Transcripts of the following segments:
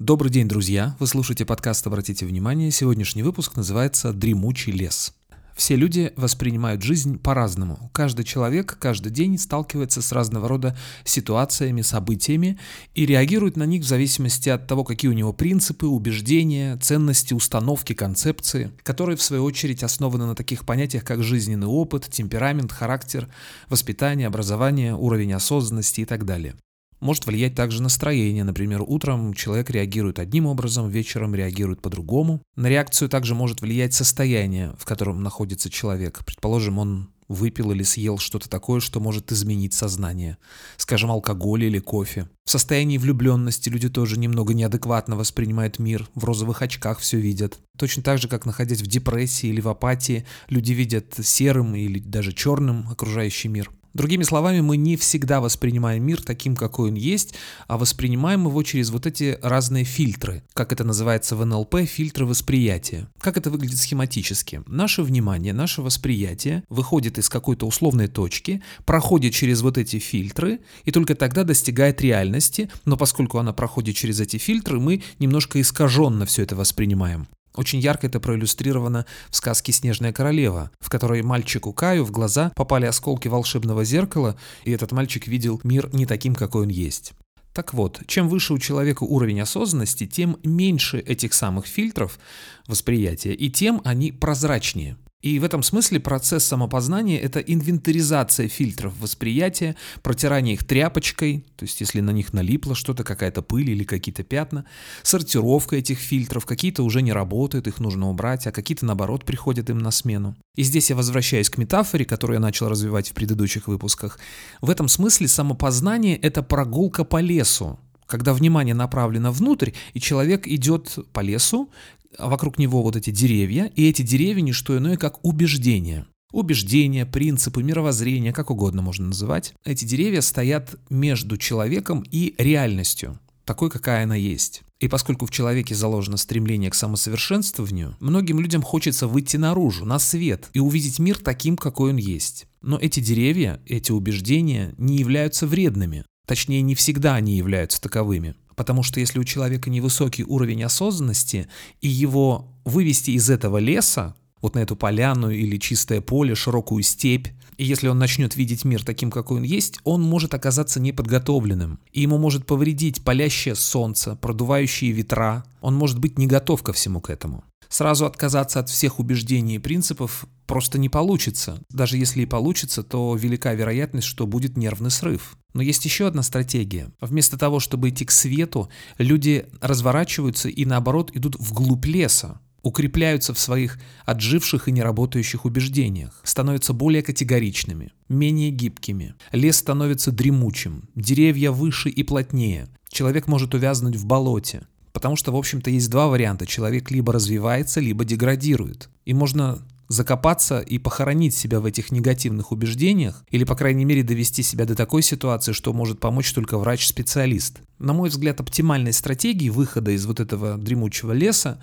Добрый день, друзья! Вы слушаете подкаст «Обратите внимание». Сегодняшний выпуск называется «Дремучий лес». Все люди воспринимают жизнь по-разному. Каждый человек каждый день сталкивается с разного рода ситуациями, событиями и реагирует на них в зависимости от того, какие у него принципы, убеждения, ценности, установки, концепции, которые в свою очередь основаны на таких понятиях, как жизненный опыт, темперамент, характер, воспитание, образование, уровень осознанности и так далее. Может влиять также настроение. Например, утром человек реагирует одним образом, вечером реагирует по-другому. На реакцию также может влиять состояние, в котором находится человек. Предположим, он выпил или съел что-то такое, что может изменить сознание. Скажем, алкоголь или кофе. В состоянии влюбленности люди тоже немного неадекватно воспринимают мир, в розовых очках все видят. Точно так же, как находясь в депрессии или в апатии, люди видят серым или даже черным окружающий мир. Другими словами, мы не всегда воспринимаем мир таким, какой он есть, а воспринимаем его через вот эти разные фильтры, как это называется в НЛП, фильтры восприятия. Как это выглядит схематически? Наше внимание, наше восприятие выходит из какой-то условной точки, проходит через вот эти фильтры и только тогда достигает реальности, но поскольку она проходит через эти фильтры, мы немножко искаженно все это воспринимаем. Очень ярко это проиллюстрировано в сказке «Снежная королева», в которой мальчику Каю в глаза попали осколки волшебного зеркала, и этот мальчик видел мир не таким, какой он есть. Так вот, чем выше у человека уровень осознанности, тем меньше этих самых фильтров восприятия, и тем они прозрачнее. И в этом смысле процесс самопознания – это инвентаризация фильтров восприятия, протирание их тряпочкой, то есть если на них налипло что-то, какая-то пыль или какие-то пятна, сортировка этих фильтров, какие-то уже не работают, их нужно убрать, а какие-то наоборот приходят им на смену. И здесь я возвращаюсь к метафоре, которую я начал развивать в предыдущих выпусках. В этом смысле самопознание – это прогулка по лесу, когда внимание направлено внутрь, и человек идет по лесу, вокруг него вот эти деревья, и эти деревья не что иное, как убеждения. Убеждения, принципы, мировоззрение, как угодно можно называть. Эти деревья стоят между человеком и реальностью, такой, какая она есть. И поскольку в человеке заложено стремление к самосовершенствованию, многим людям хочется выйти наружу, на свет и увидеть мир таким, какой он есть. Но эти деревья, эти убеждения не являются вредными. Точнее, не всегда они являются таковыми. Потому что если у человека невысокий уровень осознанности, и его вывести из этого леса, вот на эту поляну или чистое поле, широкую степь, и если он начнет видеть мир таким, какой он есть, он может оказаться неподготовленным. И ему может повредить палящее солнце, продувающие ветра. Он может быть не готов ко всему к этому. Сразу отказаться от всех убеждений и принципов просто не получится. Даже если и получится, то велика вероятность, что будет нервный срыв. Но есть еще одна стратегия. Вместо того, чтобы идти к свету, люди разворачиваются и наоборот идут вглубь леса, укрепляются в своих отживших и неработающих убеждениях, становятся более категоричными, менее гибкими. Лес становится дремучим, деревья выше и плотнее. Человек может увязнуть в болоте. Потому что, в общем-то, есть два варианта. Человек либо развивается, либо деградирует. И можно закопаться и похоронить себя в этих негативных убеждениях, или, по крайней мере, довести себя до такой ситуации, что может помочь только врач-специалист. На мой взгляд, оптимальной стратегией выхода из вот этого дремучего леса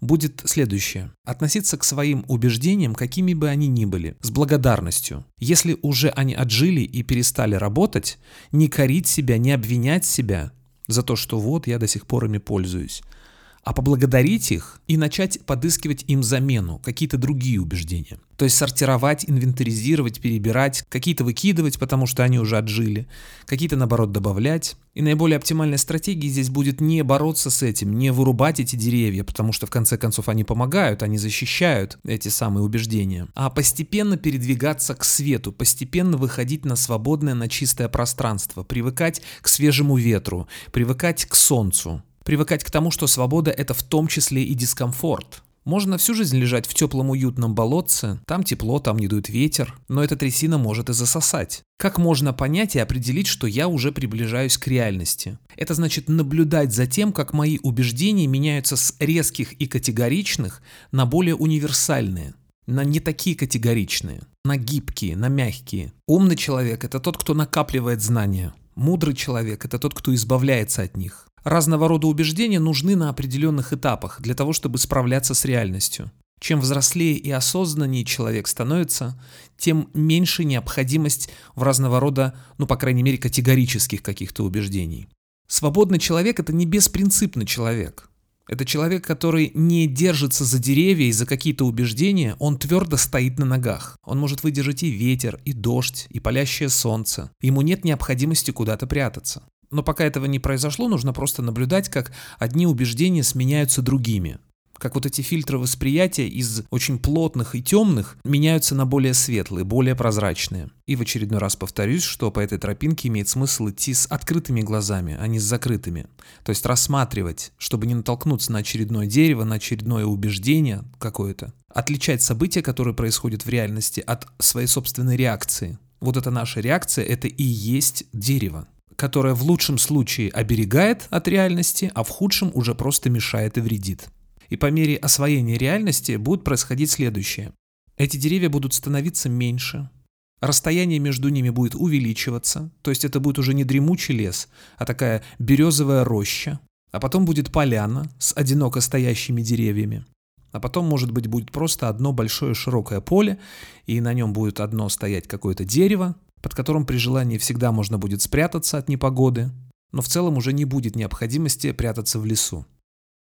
будет следующее. Относиться к своим убеждениям, какими бы они ни были, с благодарностью. Если уже они отжили и перестали работать, не корить себя, не обвинять себя за то, что вот я до сих пор ими пользуюсь а поблагодарить их и начать подыскивать им замену, какие-то другие убеждения. То есть сортировать, инвентаризировать, перебирать, какие-то выкидывать, потому что они уже отжили, какие-то наоборот добавлять. И наиболее оптимальной стратегией здесь будет не бороться с этим, не вырубать эти деревья, потому что в конце концов они помогают, они защищают эти самые убеждения, а постепенно передвигаться к свету, постепенно выходить на свободное, на чистое пространство, привыкать к свежему ветру, привыкать к солнцу, Привыкать к тому, что свобода – это в том числе и дискомфорт. Можно всю жизнь лежать в теплом уютном болотце, там тепло, там не дует ветер, но эта трясина может и засосать. Как можно понять и определить, что я уже приближаюсь к реальности? Это значит наблюдать за тем, как мои убеждения меняются с резких и категоричных на более универсальные, на не такие категоричные, на гибкие, на мягкие. Умный человек – это тот, кто накапливает знания. Мудрый человек – это тот, кто избавляется от них. Разного рода убеждения нужны на определенных этапах для того, чтобы справляться с реальностью. Чем взрослее и осознаннее человек становится, тем меньше необходимость в разного рода, ну, по крайней мере, категорических каких-то убеждений. Свободный человек – это не беспринципный человек. Это человек, который не держится за деревья и за какие-то убеждения, он твердо стоит на ногах. Он может выдержать и ветер, и дождь, и палящее солнце. Ему нет необходимости куда-то прятаться. Но пока этого не произошло, нужно просто наблюдать, как одни убеждения сменяются другими как вот эти фильтры восприятия из очень плотных и темных меняются на более светлые, более прозрачные. И в очередной раз повторюсь, что по этой тропинке имеет смысл идти с открытыми глазами, а не с закрытыми. То есть рассматривать, чтобы не натолкнуться на очередное дерево, на очередное убеждение какое-то. Отличать события, которые происходят в реальности, от своей собственной реакции. Вот эта наша реакция, это и есть дерево которое в лучшем случае оберегает от реальности, а в худшем уже просто мешает и вредит. И по мере освоения реальности будет происходить следующее. Эти деревья будут становиться меньше, расстояние между ними будет увеличиваться, то есть это будет уже не дремучий лес, а такая березовая роща, а потом будет поляна с одиноко стоящими деревьями. А потом, может быть, будет просто одно большое широкое поле, и на нем будет одно стоять какое-то дерево, под которым при желании всегда можно будет спрятаться от непогоды, но в целом уже не будет необходимости прятаться в лесу.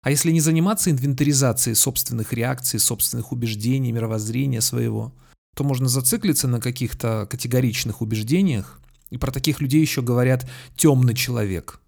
А если не заниматься инвентаризацией собственных реакций, собственных убеждений, мировоззрения своего, то можно зациклиться на каких-то категоричных убеждениях, и про таких людей еще говорят «темный человек».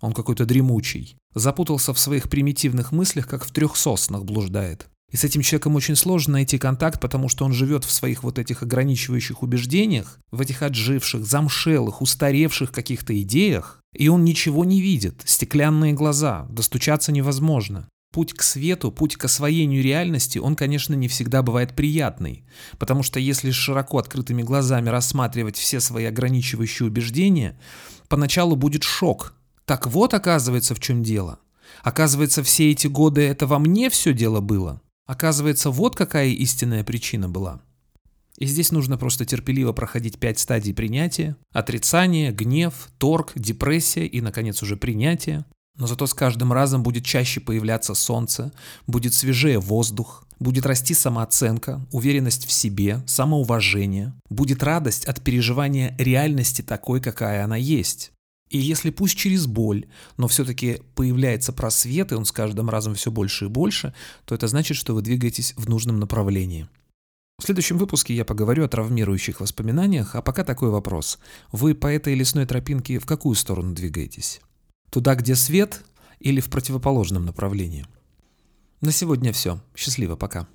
Он какой-то дремучий. Запутался в своих примитивных мыслях, как в трех соснах блуждает. И с этим человеком очень сложно найти контакт, потому что он живет в своих вот этих ограничивающих убеждениях, в этих отживших, замшелых, устаревших каких-то идеях, и он ничего не видит, стеклянные глаза, достучаться невозможно. Путь к свету, путь к освоению реальности, он, конечно, не всегда бывает приятный, потому что если широко открытыми глазами рассматривать все свои ограничивающие убеждения, поначалу будет шок. Так вот, оказывается, в чем дело. Оказывается, все эти годы это во мне все дело было. Оказывается, вот какая истинная причина была. И здесь нужно просто терпеливо проходить пять стадий принятия. Отрицание, гнев, торг, депрессия и, наконец, уже принятие. Но зато с каждым разом будет чаще появляться солнце, будет свежее воздух, будет расти самооценка, уверенность в себе, самоуважение, будет радость от переживания реальности такой, какая она есть. И если пусть через боль, но все-таки появляется просвет, и он с каждым разом все больше и больше, то это значит, что вы двигаетесь в нужном направлении. В следующем выпуске я поговорю о травмирующих воспоминаниях, а пока такой вопрос. Вы по этой лесной тропинке в какую сторону двигаетесь? Туда, где свет или в противоположном направлении? На сегодня все. Счастливо, пока.